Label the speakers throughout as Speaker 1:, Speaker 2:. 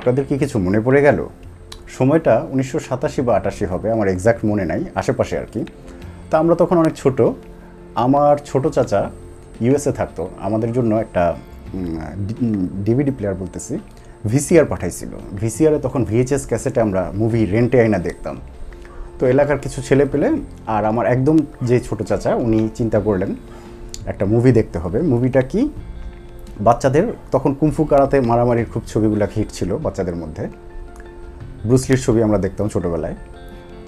Speaker 1: আপনাদের কি কিছু মনে পড়ে গেল? সময়টা উনিশশো সাতাশি বা আটাশি হবে, আমার এক্সাক্ট মনে নাই, আশেপাশে আর কি। তা আমরা তখন অনেক ছোট, আমার ছোট চাচা ইউএসএ থাকতো, আমাদের জন্য একটা ডিভিডি প্লেয়ার বলতেছি ভিসিআর পাঠাইছিল। ভিসিআরে তখন ভিএইচএস ক্যাসেটে আমরা মুভি রেন্টে আইনা দেখতাম। তো এলাকার কিছু ছেলে পেলে, আর আমার একদম যে ছোট চাচা, উনি চিন্তা করলেন, একটা মুভি দেখতে হবে। মুভিটা কি? বাচ্চাদের, তখন কুমফু কারাতে মারামারির খুব ছবিগুলো হিট ছিল বাচ্চাদের মধ্যে। ব্রুসলির ছবি আমরা দেখতাম ছোটোবেলায়।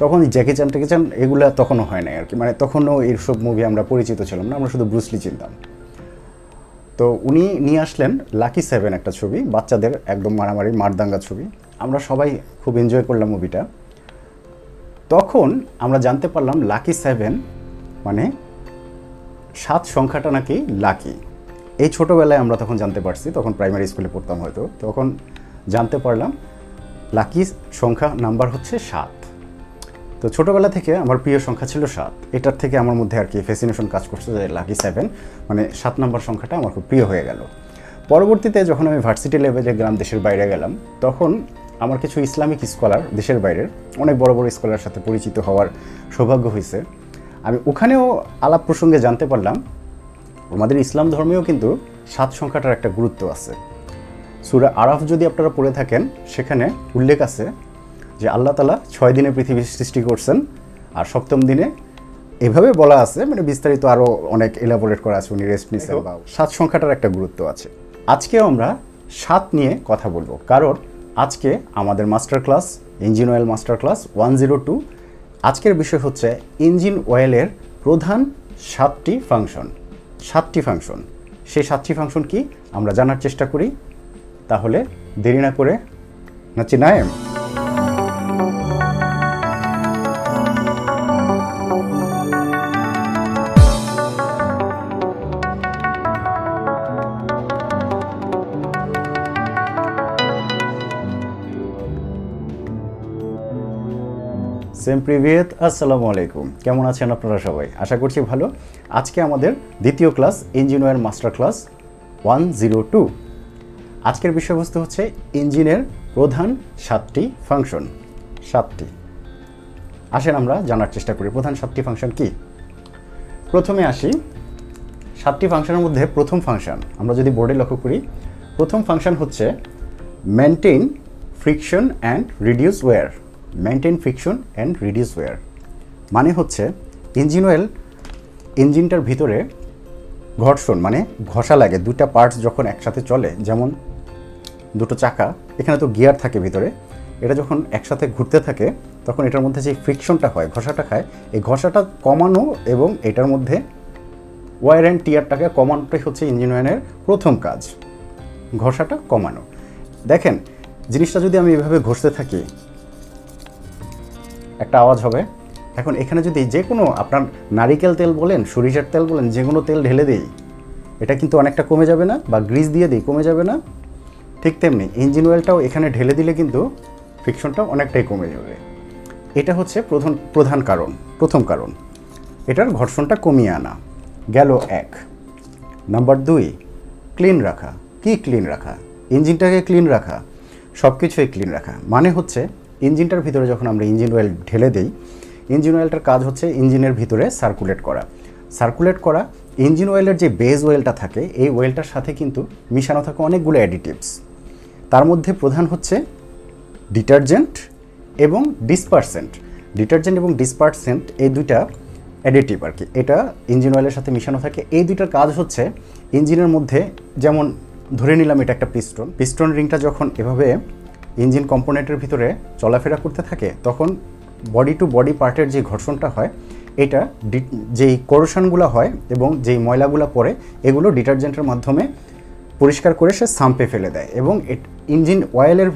Speaker 1: তখন জ্যাকি চান টেকি চান, এগুলো তখনও হয় নাই আর কি। মানে তখনও এইসব মুভি আমরা পরিচিত ছিলাম না, আমরা শুধু ব্রুসলি চিনতাম। তো উনি নিয়ে আসলেন লাকি সেভেন একটা ছবি, বাচ্চাদের একদম মারামারি মারদাঙ্গা ছবি। আমরা সবাই খুব এনজয় করলাম মুভিটা তখন আমরা জানতে পারলাম লাকি সেভেন মানে সাত সংখ্যাটা নাকি লাকি। এই ছোটোবেলায় আমরা তখন জানতে পারছি, তখন প্রাইমারি স্কুলে পড়তাম হয়তো, তখন জানতে পারলাম লাকি সংখ্যা নাম্বার হচ্ছে সাত। তো ছোটোবেলা থেকে আমার প্রিয় সংখ্যা ছিল সাত। এটার থেকে আমার মধ্যে আর কি ফ্যাসিনেশন কাজ করছে যে লাকি সেভেন মানে সাত নাম্বার সংখ্যাটা আমার খুব প্রিয় হয়ে গেল। পরবর্তীতে যখন আমি ভার্সিটি লেভেলে গেলাম দেশের বাইরে গেলাম, তখন আমার কিছু ইসলামিক স্কলার দেশের বাইরের, অনেক বড় বড় স্কলার সাথে পরিচিত হওয়ার সৌভাগ্য হয়েছে। আমি ওখানেও আলাপ প্রসঙ্গে জানতে পারলাম আমাদের ইসলাম ধর্মেও কিন্তু সাত সংখ্যাটার একটা গুরুত্ব আছে। সুরা আরাফ যদি আপনারা পড়ে থাকেন সেখানে উল্লেখ আছে যে আল্লাহ তালা ছয় দিনে পৃথিবী সৃষ্টি করছেন আর সপ্তম দিনে এভাবে বলা আছে মানে বিস্তারিত আরও অনেক এলাবোরেট করা আছে উনি রেস্ট নিচ্ছেন বা সাত সংখ্যাটার একটা গুরুত্ব আছে। আজকেও আমরা সাত নিয়ে কথা বলব। কারণ আজকে আমাদের master class engine oil master class one zero two আজকের বিষয় হচ্ছে ইঞ্জিন অয়েলের প্রধান সাতটি ফাংশন। সাতটি ফাংশন। সেই সাতটি ফাংশন কি? আমরা জানার চেষ্টা করি। তাহলে দেরি না করে নাচি নায়েম। সেম প্রিভিয়েত আসসালামু আলাইকুম। কেমন আছেন আপনারা সবাই? আশা করছি ভালো। আজকে আমাদের দ্বিতীয় class, engineer master class one zero two. আজকের বিষয়বস্তু হচ্ছে ইঞ্জিনের প্রধান সাতটি ফাংশন। সাতটি। আসেন আমরা জানার চেষ্টা করি, প্রধান সাতটি ফাংশন কি? প্রথমে আসি, সাতটি ফাংশনের মধ্যে প্রথম ফাংশন, আমরা যদি বোর্ডে লক্ষ্য করি, প্রথম ফাংশন হচ্ছে maintain friction and reduce wear maintain friction and reduce wear মানে হচ্ছে ইঞ্জিন অয়েল ইঞ্জিনটার ভিতরে ঘর্ষণ মানে ঘষা লাগে দুটা পার্টস যখন একসাথে চলে, যেমন দুটো চাকা, এখানে তো গিয়ার থাকে ভিতরে, এটা যখন একসাথে ঘুরতে থাকে, তখন এটার মধ্যে যে ফ্রিকশনটা হয়, ঘষাটা খায়, এই ঘষাটা কমানো এবং এটার মধ্যে ওয়ার অ্যান্ড টিয়ারটাকে কমানোটাই হচ্ছে ইঞ্জিন অয়েলের প্রথম কাজ, ঘষাটা কমানো। দেখেন, জিনিসটা যদি আমি এভাবে ঘষতে থাকি একটা আওয়াজ হবে। এখন এখানে যদি যে কোনো আপনার নারিকেল তেল বলেন, সরিষার তেল বলেন, যে কোনো তেল ঢেলে দিই, এটা কিন্তু অনেকটা কমে যাবে না বা গ্রিস দিয়ে দিই, কমে যাবে না। ঠিক তেমনি ইঞ্জিন অয়েলটাও এখানে ঢেলে দিলে কিন্তু ফ্রিকশনটা অনেকটাই কমে যাবে। এটা হচ্ছে প্রধান প্রধান কারণ, প্রথম কারণ। এটার ঘর্ষণটা কমিয়ে আনা। গেল এক। নাম্বার দুই ক্লিন রাখা। কি ক্লিন রাখা? ইঞ্জিনটাকে ক্লিন রাখা। সব কিছুই ক্লিন রাখা। মানে হচ্ছে ইঞ্জিনটার ভিতরে যখন আমরা ইঞ্জিন অয়েল ঢেলে দিই, ইঞ্জিন অয়েলটার কাজ হচ্ছে ইঞ্জিনের ভিতরে সার্কুলেট করা। সার্কুলেট করা, ইঞ্জিন অয়েলের যে বেজ অয়েলটা থাকে, এই অয়েলটার সাথে কিন্তু মিশানো থাকে অনেকগুলো অ্যাডিটিভস তার মধ্যে প্রধান হচ্ছে ডিটারজেন্ট এবং ডিসপারসেন্ট ডিটারজেন্ট এবং ডিসপারসেন্ট এই দুইটা অ্যাডিটিভ আর কি। এটা ইঞ্জিন অয়েলের সাথে মিশানো থাকে। এই দুইটার কাজ হচ্ছে ইঞ্জিনের মধ্যে যেমন ধরে নিলাম এটা একটা পিস্টন পিস্টন রিংটা যখন এভাবে ইঞ্জিন কম্পোনেন্টের ভিতরে চলাফেরা করতে থাকে, তখন বডি টু বডি পার্টের যে ঘর্ষণটা হয়, এটা যেই করোশনগুলো হয় এবং যেই ময়লাগুলো পড়ে, এগুলো ডিটারজেন্টের মাধ্যমে পরিষ্কার করে সে সাম্পে ফেলে দেয় এবং ইঞ্জিন অয়েলের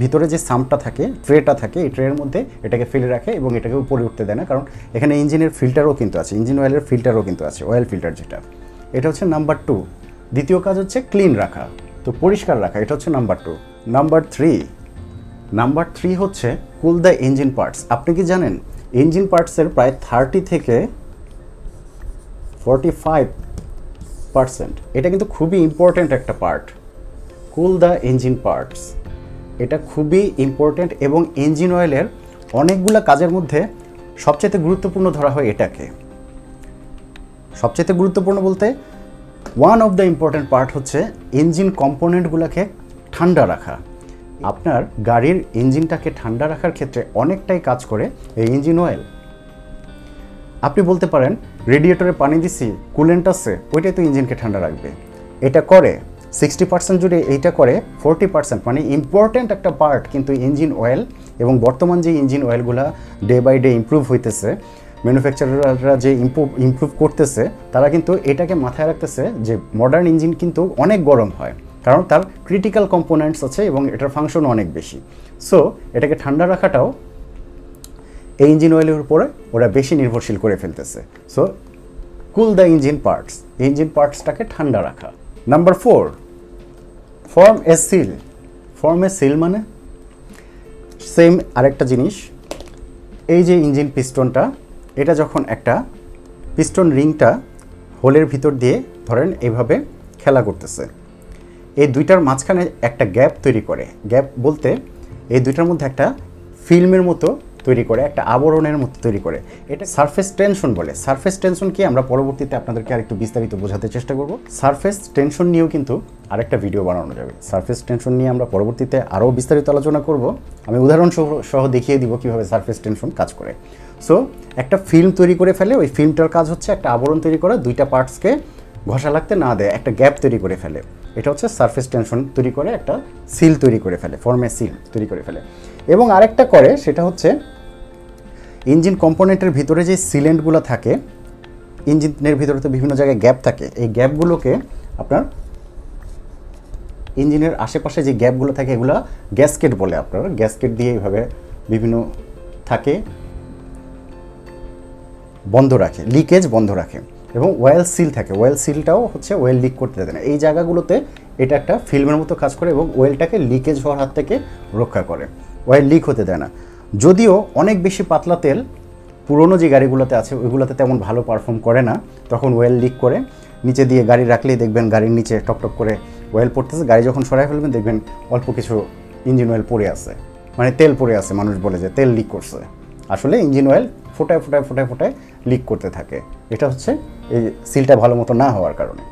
Speaker 1: ভিতরে যে সাম্পটা থাকে ট্রেটা থাকে, এই ট্রের মধ্যে এটাকে ফেলে রাখে এবং এটাকে উপরে উঠতে দেয় না, কারণ এখানে ইঞ্জিনের ফিল্টারও কিন্তু আছে, ইঞ্জিন অয়েলের ফিল্টারও কিন্তু আছে অয়েল ফিল্টার যেটা। এটা হচ্ছে নাম্বার টু দ্বিতীয় কাজ হচ্ছে ক্লিন রাখা। তো পরিষ্কার রাখা, এটা হচ্ছে number two number three number three হচ্ছে কুল দ্য ইঞ্জিন পার্টস আপনি কি জানেন ইঞ্জিন পার্টসের প্রায় থার্টি থেকে ফর্টি ফাইভ পার্সেন্ট এটা কিন্তু খুবই ইম্পর্ট্যান্ট একটা part cool the engine parts এটা খুবই ইম্পর্ট্যান্ট এবং ইঞ্জিন অয়েলের অনেকগুলো কাজের মধ্যে সবচেয়ে গুরুত্বপূর্ণ ধরা হয় এটাকে। সবচেয়ে গুরুত্বপূর্ণ বলতে one of the important part হচ্ছে ইঞ্জিন কম্পোনেন্টগুলোকে ঠান্ডা রাখা। আপনার গাড়ির ইঞ্জিনটাকে ঠান্ডা রাখার ক্ষেত্রে অনেকটাই কাজ করে এই ইঞ্জিন অয়েল আপনি বলতে পারেন রেডিয়েটরে পানি দিছি কুলেন্ট আছে, ওইটাই তো ইঞ্জিনকে ঠান্ডা রাখবে। এটা করে সিক্সটি পার্সেন্ট জুড়ে এইটা করে ফোরটি পার্সেন্ট মানে ইম্পর্ট্যান্ট একটা পার্ট কিন্তু ইঞ্জিন অয়েল এবং বর্তমান যে ইঞ্জিন অয়েলগুলো ডে বাই ডে ইমপ্রুভ হইতেছে ম্যানুফ্যাকচারাররা যে ইম্প্রুভ ইমপ্রুভ করতেছে, তারা কিন্তু এটাকে মাথায় রাখতেছে যে মডার্ন ইঞ্জিন কিন্তু অনেক গরম হয়। কারণ তার ক্রিটিক্যাল কম্পোনেন্টস আছে এবং এটার ফাংশন অনেক বেশি। সো এটাকে ঠান্ডা রাখাটাও এই ইঞ্জিন অয়েলের উপরে ওরা বেশি নির্ভরশীল করে ফেলতেছে। So cool the engine parts engine পার্টসটাকে ঠান্ডা রাখা। Number four form a seal form a seal মানে সেম আরেকটা জিনিস। এই যে ইঞ্জিন পিস্টনটা এটা যখন একটা পিস্টন রিংটা হোলের ভিতর দিয়ে ধরেন এইভাবে খেলা করতেছে। এই দুইটার মাঝখানে একটা গ্যাপ তৈরি করে। গ্যাপ বলতে এই দুইটার মধ্যে একটা ফিল্মের মতো তৈরি করে, একটা আবরণের মতো তৈরি করে। এটা সারফেস টেনশন বলে। সারফেস টেনশন কি আমরা পরবর্তীতে আপনাদেরকে আরেকটু বিস্তারিত বোঝাতে চেষ্টা করব। সারফেস টেনশন নিয়েও কিন্তু আরেকটা ভিডিও বানানো যাবে। সারফেস টেনশন নিয়ে আমরা পরবর্তীতে আরও বিস্তারিত আলোচনা করব। আমি উদাহরণ সহ দেখিয়ে দিব কীভাবে সারফেস টেনশন কাজ করে। সো, একটা ফিল্ম তৈরি করে ফেলে, ওই ফিল্মটার কাজ হচ্ছে একটা আবরণ তৈরি করা, দুইটা পার্টসকে ঘষা লাগতে না দেয়, একটা গ্যাপ তৈরি করে ফেলে। এটা হচ্ছে সারফেস টেনশন তৈরি করে একটা সিল তৈরি করে ফেলে ফর্মে সিল তৈরি করে ফেলে। এবং আরেকটা করে, সেটা হচ্ছে ইঞ্জিন কম্পোনেন্টের ভিতরে যে সিলেন্টগুলো থাকে ইঞ্জিনের ভিতরে তো বিভিন্ন জায়গায় গ্যাপ থাকে, এই গ্যাপগুলোকে আপনার ইঞ্জিনের আশেপাশে যে গ্যাপগুলো থাকে, এগুলো গ্যাসকেট বলে আপনার। গ্যাসকেট দিয়ে এইভাবে বিভিন্ন থাকে, বন্ধ রাখে লিকেজ বন্ধ রাখে। এবং ওয়েল সিল থাকে। ওয়েল সিলটাও হচ্ছে ওয়েল লিক করতে দেয় না। এই জায়গাগুলোতে এটা একটা ফিল্মের মতো কাজ করে এবং ওয়েলটাকে লিকেজ হওয়ার হাত থেকে রক্ষা করে। ওয়েল লিক হতে দেয় না। যদিও অনেক বেশি পাতলা তেল পুরনো যে গাড়িগুলোতে আছে, ওইগুলোতে তেমন ভালো পারফর্ম করে না। তখন ওয়েল লিক করে নিচে দিয়ে গাড়ি রাখলেই দেখবেন গাড়ির নিচে টকটক করে ওয়েল পড়তেছে। গাড়ি যখন সরাই ফেলবেন দেখবেন অল্প কিছু ইঞ্জিন অয়েল পড়ে আছে। মানে তেল পড়ে আছে, মানুষ বলে যে তেল লিক করছে। আসলে ইঞ্জিন অয়েল ফোটায় ফোটায় ফোটায় ফোটায় লিক করতে থাকে। এটা হচ্ছে এই সিলটা ভালো মতো না হওয়ার কারণে।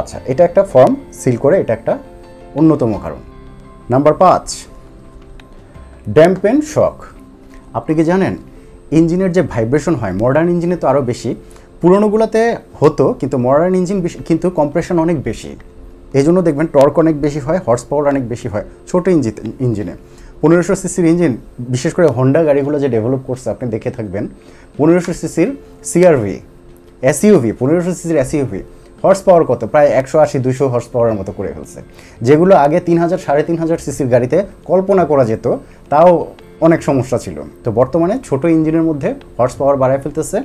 Speaker 1: আচ্ছা এটা একটা ফর্ম সিল করে এটা একটা অন্যতম কারণ। নাম্বার পাঁচ ড্যাম্পেন শক আপনি কি জানেন, ইঞ্জিনের যে ভাইব্রেশন হয় মডার্ন ইঞ্জিনে তো আরও বেশি। পুরোনোগুলোতে হতো, কিন্তু মডার্ন ইঞ্জিন কিন্তু কম্প্রেশন অনেক বেশি। এই জন্য দেখবেন টর্ক অনেক বেশি হয় হর্স পাওয়ার অনেক বেশি হয়, ছোটো ইঞ্জিন ইঞ্জিনে। পনেরোশো সিসির ইঞ্জিন বিশেষ করে হন্ডা গাড়িগুলো যে ডেভেলপ করছে, আপনি দেখে থাকবেন, পনেরোশো সিসির সিআরভি এসইউভি পনেরোশো সিসির এসইউভি হর্স পাওয়ার কত? প্রায় একশো আশি দুশো হর্স পাওয়ারের মতো করে ফেলছে। যেগুলো আগে তিন হাজার, সাড়ে তিন হাজার সিসির গাড়িতে কল্পনা করা যেত, তাও অনেক সমস্যা ছিল। তো বর্তমানে ছোট ইঞ্জিনের মধ্যে হর্স পাওয়ার বাড়ায় ফেলতেছে,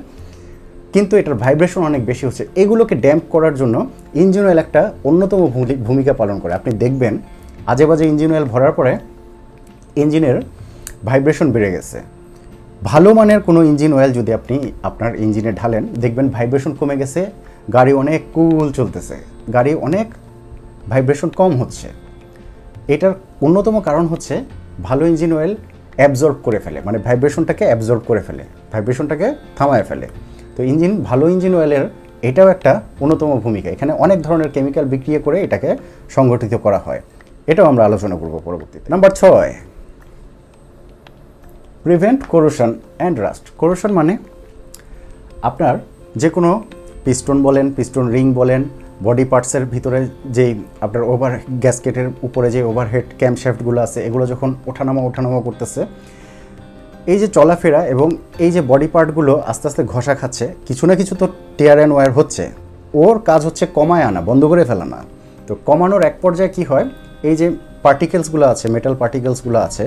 Speaker 1: কিন্তু এটার ভাইব্রেশন অনেক বেশি হচ্ছে। এগুলোকে ড্যাম্প করার জন্য ইঞ্জিন অয়েল একটা অন্যতম ভূমিকা পালন করে। আপনি দেখবেন আজে বাজে ইঞ্জিন অয়েল ভরার পরে ইঞ্জিনের ভাইব্রেশন বেড়ে গেছে। ভালো মানের কোনো ইঞ্জিন অয়েল যদি আপনি আপনার ইঞ্জিনে ঢালেন, দেখবেন ভাইব্রেশন কমে গেছে, গাড়ি অনেক কুল চলতেছে, গাড়ি অনেক ভাইব্রেশন কম হচ্ছে। এটার অন্যতম কারণ হচ্ছে ভালো ইঞ্জিন অয়েল অ্যাবজর্ব করে ফেলে মানে ভাইব্রেশনটাকে অ্যাবজর্ব করে ফেলে, ভাইব্রেশনটাকে থামায় ফেলে। তো ইঞ্জিন, ভালো ইঞ্জিন অয়েলের এটাও একটা অন্যতম ভূমিকা। এখানে অনেক ধরনের কেমিক্যাল বিক্রিয়া করে এটাকে সংগঠিত করা হয়। এটাও আমরা আলোচনা করব পরবর্তীতে। নাম্বার ছয়। Prevent corrosion and rust corrosion মানে আপনার যে কোনো পিস্টন বলেন পিস্টন রিং বলেন বডি পার্টসের ভিতরে যেই আপনার ওভার গ্যাসকেটের উপরে যে ওভারহেড ক্যাম্পশ্যাফটগুলো আছে, এগুলো যখন ওঠানামা ওঠানামা করতেছে, এই যে চলাফেরা এবং এই যে বডি পার্টগুলো আস্তে আস্তে ঘষা খাচ্ছে, কিছু না কিছু তো টেয়ার অ্যান্ড ওয়ার হচ্ছে। ওর কাজ হচ্ছে কমায় আনা, বন্ধ করে ফেলা না। তো কমানোর এক পর্যায়ে কি হয়, এই যে পার্টিকেলসগুলো আছে মেটাল পার্টিকেলসগুলো আছে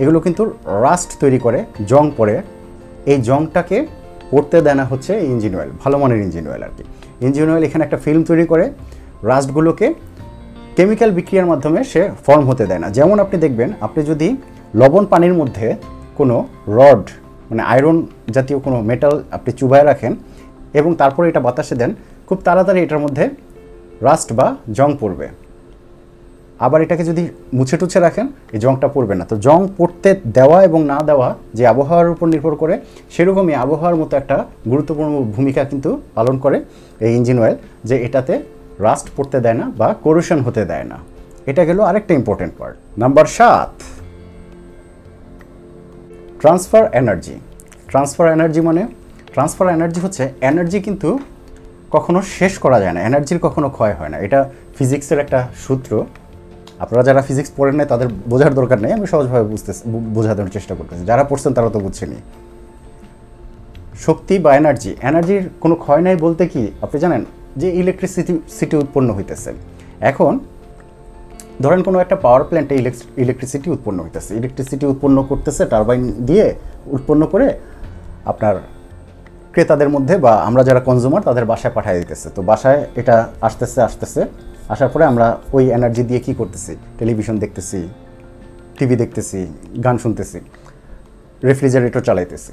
Speaker 1: এগুলো কিন্তু রাস্ট তৈরি করে, জং পরে। এই জংটাকে পড়তে দেয় না হচ্ছে ইঞ্জিন অয়েল, ভালো মানের ইঞ্জিন অয়েল আর কি। ইঞ্জিন অয়েল এখানে একটা ফিল্ম তৈরি করে, রাস্টগুলোকে কেমিক্যাল বিক্রিয়ার মাধ্যমে সে ফর্ম হতে দেয় না। যেমন আপনি দেখবেন, আপনি যদি লবণ পানির মধ্যে কোনো রড মানে আয়রন জাতীয় কোনো মেটাল আপনি চুবায় রাখেন এবং তারপরে এটা বাতাসে দেন, খুব তাড়াতাড়ি এটার মধ্যে রাস্ট বা জং পড়বে। আবার এটাকে যদি মুছে টুছে রাখেন, এই জংটা পড়বে না। তো জং পড়তে দেওয়া এবং না দেওয়া যে আবহাওয়ার উপর নির্ভর করে, সেরকমই আবহাওয়ার মতো একটা গুরুত্বপূর্ণ ভূমিকা কিন্তু পালন করে এই ইঞ্জিন অয়েল, যে এটাতে রাস্ট পড়তে দেয় না বা করুশন হতে দেয় না। এটা গেল আরেকটা ইম্পর্টেন্ট পার্ট নাম্বার সাত ট্রান্সফার এনার্জি ট্রান্সফার এনার্জি মানে ট্রান্সফার এনার্জি হচ্ছে এনার্জি কিন্তু কখনো শেষ করা যায় না এনার্জির কখনো ক্ষয় হয় না। এটা ফিজিক্সের একটা সূত্র। আপনারা যারা ফিজিক্স পড়েন নাই, তাদের বোঝার দরকার নেই, আমি সহজভাবে বুঝতে বোঝানোর চেষ্টা করতেছি। যারা পড়ছেন, তারা তো বুঝছেনি শক্তি বা এনার্জি এনার্জির কোনো ক্ষয় নাই বলতে কি, আপনি জানেন যে ইলেকট্রিসিটি সিটি উৎপন্ন হইতেছে। এখন, ধরেন কোনো একটা পাওয়ার প্ল্যান্টে ইলেকট্রিসিটি উৎপন্ন হইতেছে। ইলেকট্রিসিটি উৎপন্ন করতেছে টারবাইন দিয়ে উৎপন্ন করে আপনার ক্রেতাদের মধ্যে বা আমরা যারা কনজিউমার তাদের বাসায় পাঠিয়ে দিতেছে। তো বাসায় এটা আসতেছে আসতেছে। আসার পরে আমরা ওই এনার্জি দিয়ে কি করতেছি? টেলিভিশন দেখতেছি টিভি দেখতেছি, গান শুনতেছি রেফ্রিজারেটর চালাইতেছি।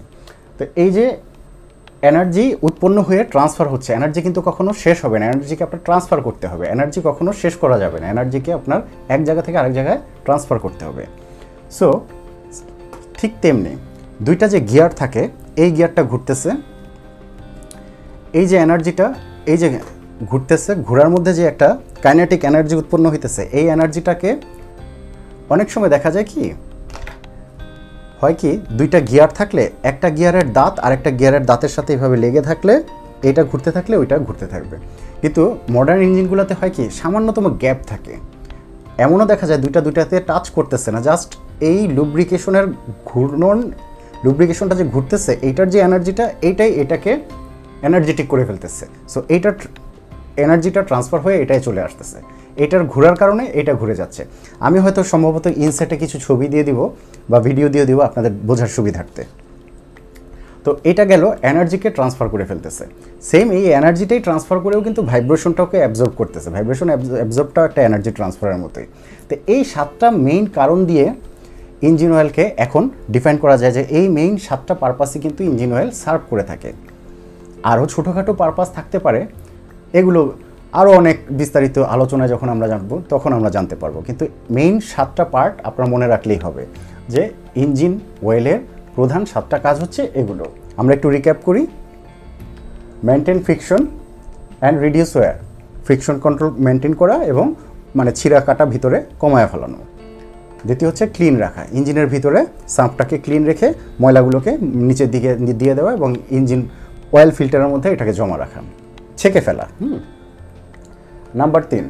Speaker 1: তো এই যে এনার্জি উৎপন্ন হয়ে ট্রান্সফার হচ্ছে এনার্জি কিন্তু কখনো শেষ হবে না। এনার্জিকে আপনার ট্রান্সফার করতে হবে। এনার্জি কখনো শেষ করা যাবে না। এনার্জিকে আপনার এক জায়গা থেকে আরেক জায়গায় ট্রান্সফার করতে হবে। সো ঠিক তেমনি দুইটা যে গিয়ার থাকে, এই গিয়ারটা ঘুরতেছে, এই যে এনার্জিটা এই যে ঘুরতেছে, ঘোরার মধ্যে যে একটা কাইনেটিক এনার্জি উৎপন্ন হইতেছে, এই এনার্জিটাকে অনেক সময় দেখা যায় কি, হয় কি, দুইটা গিয়ার থাকলে, একটা গিয়ারের দাঁত আর একটা গিয়ারের দাঁতের সাথে এভাবে লেগে থাকলে, এটা ঘুরতে থাকলে ওইটা ঘুরতে থাকবে। কিন্তু মডার্ন ইঞ্জিনগুলোতে হয় কি, সামান্যতম গ্যাপ থাকে। এমনও দেখা যায় দুইটা দুইটাতে টাচ করতেছে না জাস্ট এই লুব্রিকেশনের ঘূর্ণন লুব্রিকেশনটা যে ঘুরতেছে, এইটার যে এনার্জিটা এইটাই এটাকে এনার্জেটিক করে ফেলতেছে। সো এইটার এনার্জিটা ট্রান্সফার হয়ে এটাই চলে আসতেছে। এটার ঘোরার কারণে এটা ঘুরে যাচ্ছে। আমি হয়তো সম্ভবত ইনসেটে কিছু ছবি দিয়ে দিব বা ভিডিও দিয়ে দিব আপনাদের বোঝার সুবিধার্থে। তো এটা গেল এনার্জিকে ট্রান্সফার করে ফেলতেছে। সেম এই এনার্জিটাই ট্রান্সফার করেও কিন্তু ভাইব্রেশনটাকে অ্যাবজর্ব করতেছে। ভাইব্রেশন অ্যাবজর্বটাও একটা এনার্জি ট্রান্সফারের মতোই। তো এই সাতটা মেইন কারণ দিয়ে ইঞ্জিন অয়েলকে এখন ডিফাইন করা যায় যে এই মেইন সাতটা পারপাসই কিন্তু ইঞ্জিন অয়েল সার্ভ করে থাকে। আরও ছোটোখাটো পারপাস থাকতে পারে এগুলো আরও অনেক বিস্তারিত আলোচনায় যখন আমরা জানব, তখন আমরা জানতে পারব। কিন্তু মেইন সাতটা পার্ট আপনারা মনে রাখলেই হবে যে ইঞ্জিন ওয়েলের প্রধান সাতটা কাজ হচ্ছে এগুলো। আমরা একটু রিক্যাপ করি। Maintain friction and reduce wear friction control maintain করা এবং মানে ছিঁড়া কাটা ভিতরে কমায় ফেলানো। দ্বিতীয় হচ্ছে ক্লিন রাখা। ইঞ্জিনের ভিতরে সাম্পটাকে ক্লিন রেখে ময়লাগুলোকে নিচের দিকে দিয়ে দেওয়া এবং ইঞ্জিন অয়েল ফিল্টারের মধ্যে এটাকে জমা রাখা। ছেঁকে ফেলা। হুম। নাম্বার তিন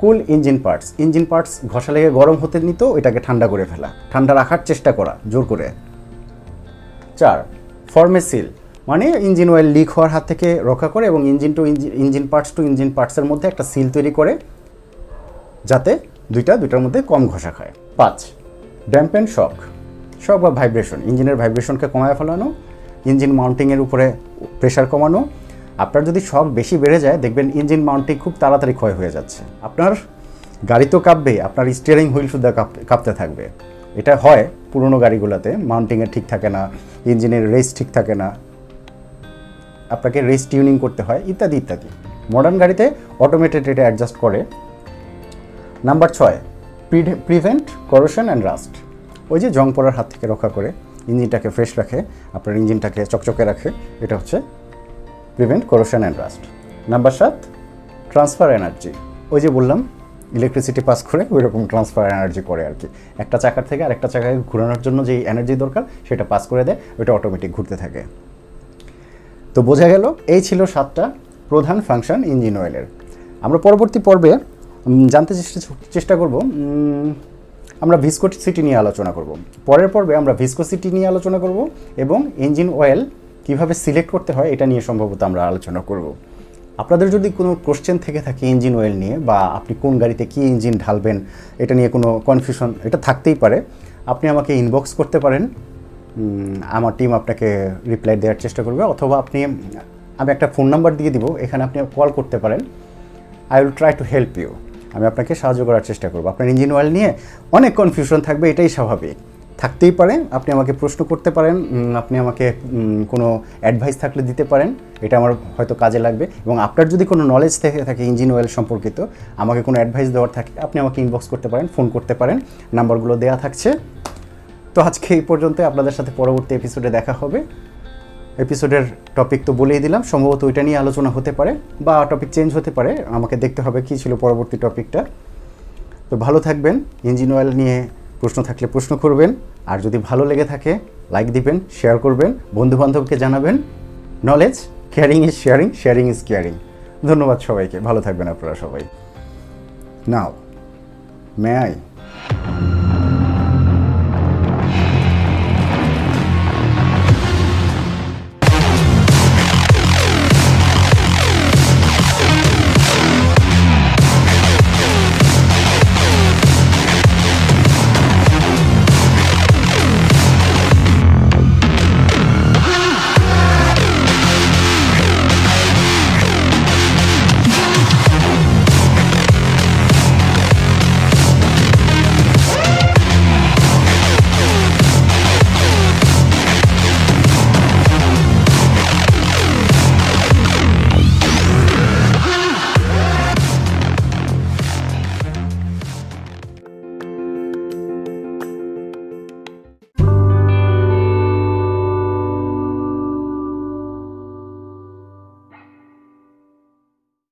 Speaker 1: cool engine parts engine parts ঘষা লেগে গরম হতে নিত এটাকে ঠান্ডা করে ফেলা। ঠান্ডা রাখার চেষ্টা করা জোর করে। চার ফর্মে সিল মানে ইঞ্জিন অয়েল লিক হওয়ার হাত থেকে রক্ষা করে এবং engine to engine parts to engine পার্টসের মধ্যে একটা সিল তৈরি করে যাতে দুইটা দুইটার মধ্যে কম ঘষা খায়। পাঁচ ড্যাম্পেন শক শক বা ভাইব্রেশন ইঞ্জিনের ভাইব্রেশনকে কমায় ফেলানো ইঞ্জিন মাউন্টিংয়ের উপরে প্রেশার কমানো আপনার যদি শক বেশি বেড়ে যায়, দেখবেন ইঞ্জিন মাউন্টিং খুব তাড়াতাড়ি ক্ষয় হয়ে যাচ্ছে। আপনার গাড়ি তো কাঁপবে আপনার স্টিয়ারিং হুইল শুদ্ধ কাঁপতে থাকবে। এটা হয় পুরনো গাড়িগুলোতে মাউন্টিংয়ের ঠিক থাকে না, ইঞ্জিনের রেস ঠিক থাকে না। আপনাকে রেস টিউনিং করতে হয়, ইত্যাদি ইত্যাদি। মডার্ন গাড়িতে অটোমেটেড এটা অ্যাডজাস্ট করে। নাম্বার ছয় প্রিভেন্ট করোশন অ্যান্ড রাস্ট ওই যে জং পড়ার হাত থেকে রক্ষা করে, ইঞ্জিনটাকে ফ্রেশ রাখে, আপনার ইঞ্জিনটাকে চকচকে রাখে, এটা হচ্ছে prevent corrosion and rust number সাত ট্রান্সফার এনার্জি ওই যে বললাম ইলেকট্রিসিটি পাস করে ওই রকম ট্রান্সফার এনার্জি করে আর কি। একটা চাকার থেকে আরেকটা চাকায় ঘুরানোর জন্য যে এনার্জি দরকার, সেটা পাস করে দেয়, ওইটা অটোমেটিক ঘুরতে থাকে। তো বোঝা গেল, এই ছিল সাতটা প্রধান ফাংশন ইঞ্জিন অয়েলের আমরা পরবর্তী পর্বে জানতে চেষ্টা চেষ্টা করব আমরা ভিসকোসিটি নিয়ে আলোচনা করব। পরের পর্বে আমরা ভিসকোসিটি নিয়ে আলোচনা করব এবং ইঞ্জিন অয়েল কীভাবে সিলেক্ট করতে হয় এটা নিয়ে সম্ভবত আমরা আলোচনা করব। আপনাদের যদি কোনো কোশ্চেন থেকে থাকে ইঞ্জিন অয়েল নিয়ে বা আপনি কোন গাড়িতে কী ইঞ্জিন ঢালবেন, এটা নিয়ে কোনো কনফিউশন এটা থাকতেই পারে। আপনি আমাকে ইনবক্স করতে পারেন। আমার টিম আপনাকে রিপ্লাই দেওয়ার চেষ্টা করবে। অথবা আপনি, আমি একটা ফোন নাম্বার দিয়ে দিব, এখানে আপনি কল করতে পারেন। I will try to help you আমি আপনাকে সাহায্য করার চেষ্টা করব। আপনার ইঞ্জিন অয়েল নিয়ে অনেক কনফিউশন থাকবে, এটাই স্বাভাবিক। থাকতেই পারে আপনি আমাকে প্রশ্ন করতে পারেন আপনি আমাকে কোনো অ্যাডভাইস থাকলে দিতে পারেন, এটা আমার হয়তো কাজে লাগবে। এবং আপনার যদি কোনো নলেজ থেকে, থাকে ইঞ্জিন অয়েল সম্পর্কিত, আমাকে কোনো অ্যাডভাইস দেওয়ার থাকে, আপনি আমাকে ইনবক্স করতে পারেন ফোন করতে পারেন, নাম্বারগুলো দেওয়া থাকছে। তো আজকে এই পর্যন্ত আপনাদের সাথে পরবর্তী এপিসোডে দেখা হবে। এপিসোডের টপিক তো বলেই দিলাম, সম্ভবত ওইটা নিয়ে আলোচনা হতে পারে, বা টপিক চেঞ্জ হতে পারে, আমাকে দেখতে হবে কী ছিল পরবর্তী টপিকটা তো ভালো থাকবেন ইঞ্জিন অয়েল নিয়ে প্রশ্ন থাকলে প্রশ্ন করবেন। আর যদি ভালো লেগে থাকে লাইক দিবেন শেয়ার করবেন, বন্ধুবান্ধবকে জানাবেন। Knowledge caring is sharing sharing is caring ধন্যবাদ সবাইকে, ভালো থাকবেন আপনারা সবাই। নাও মে আই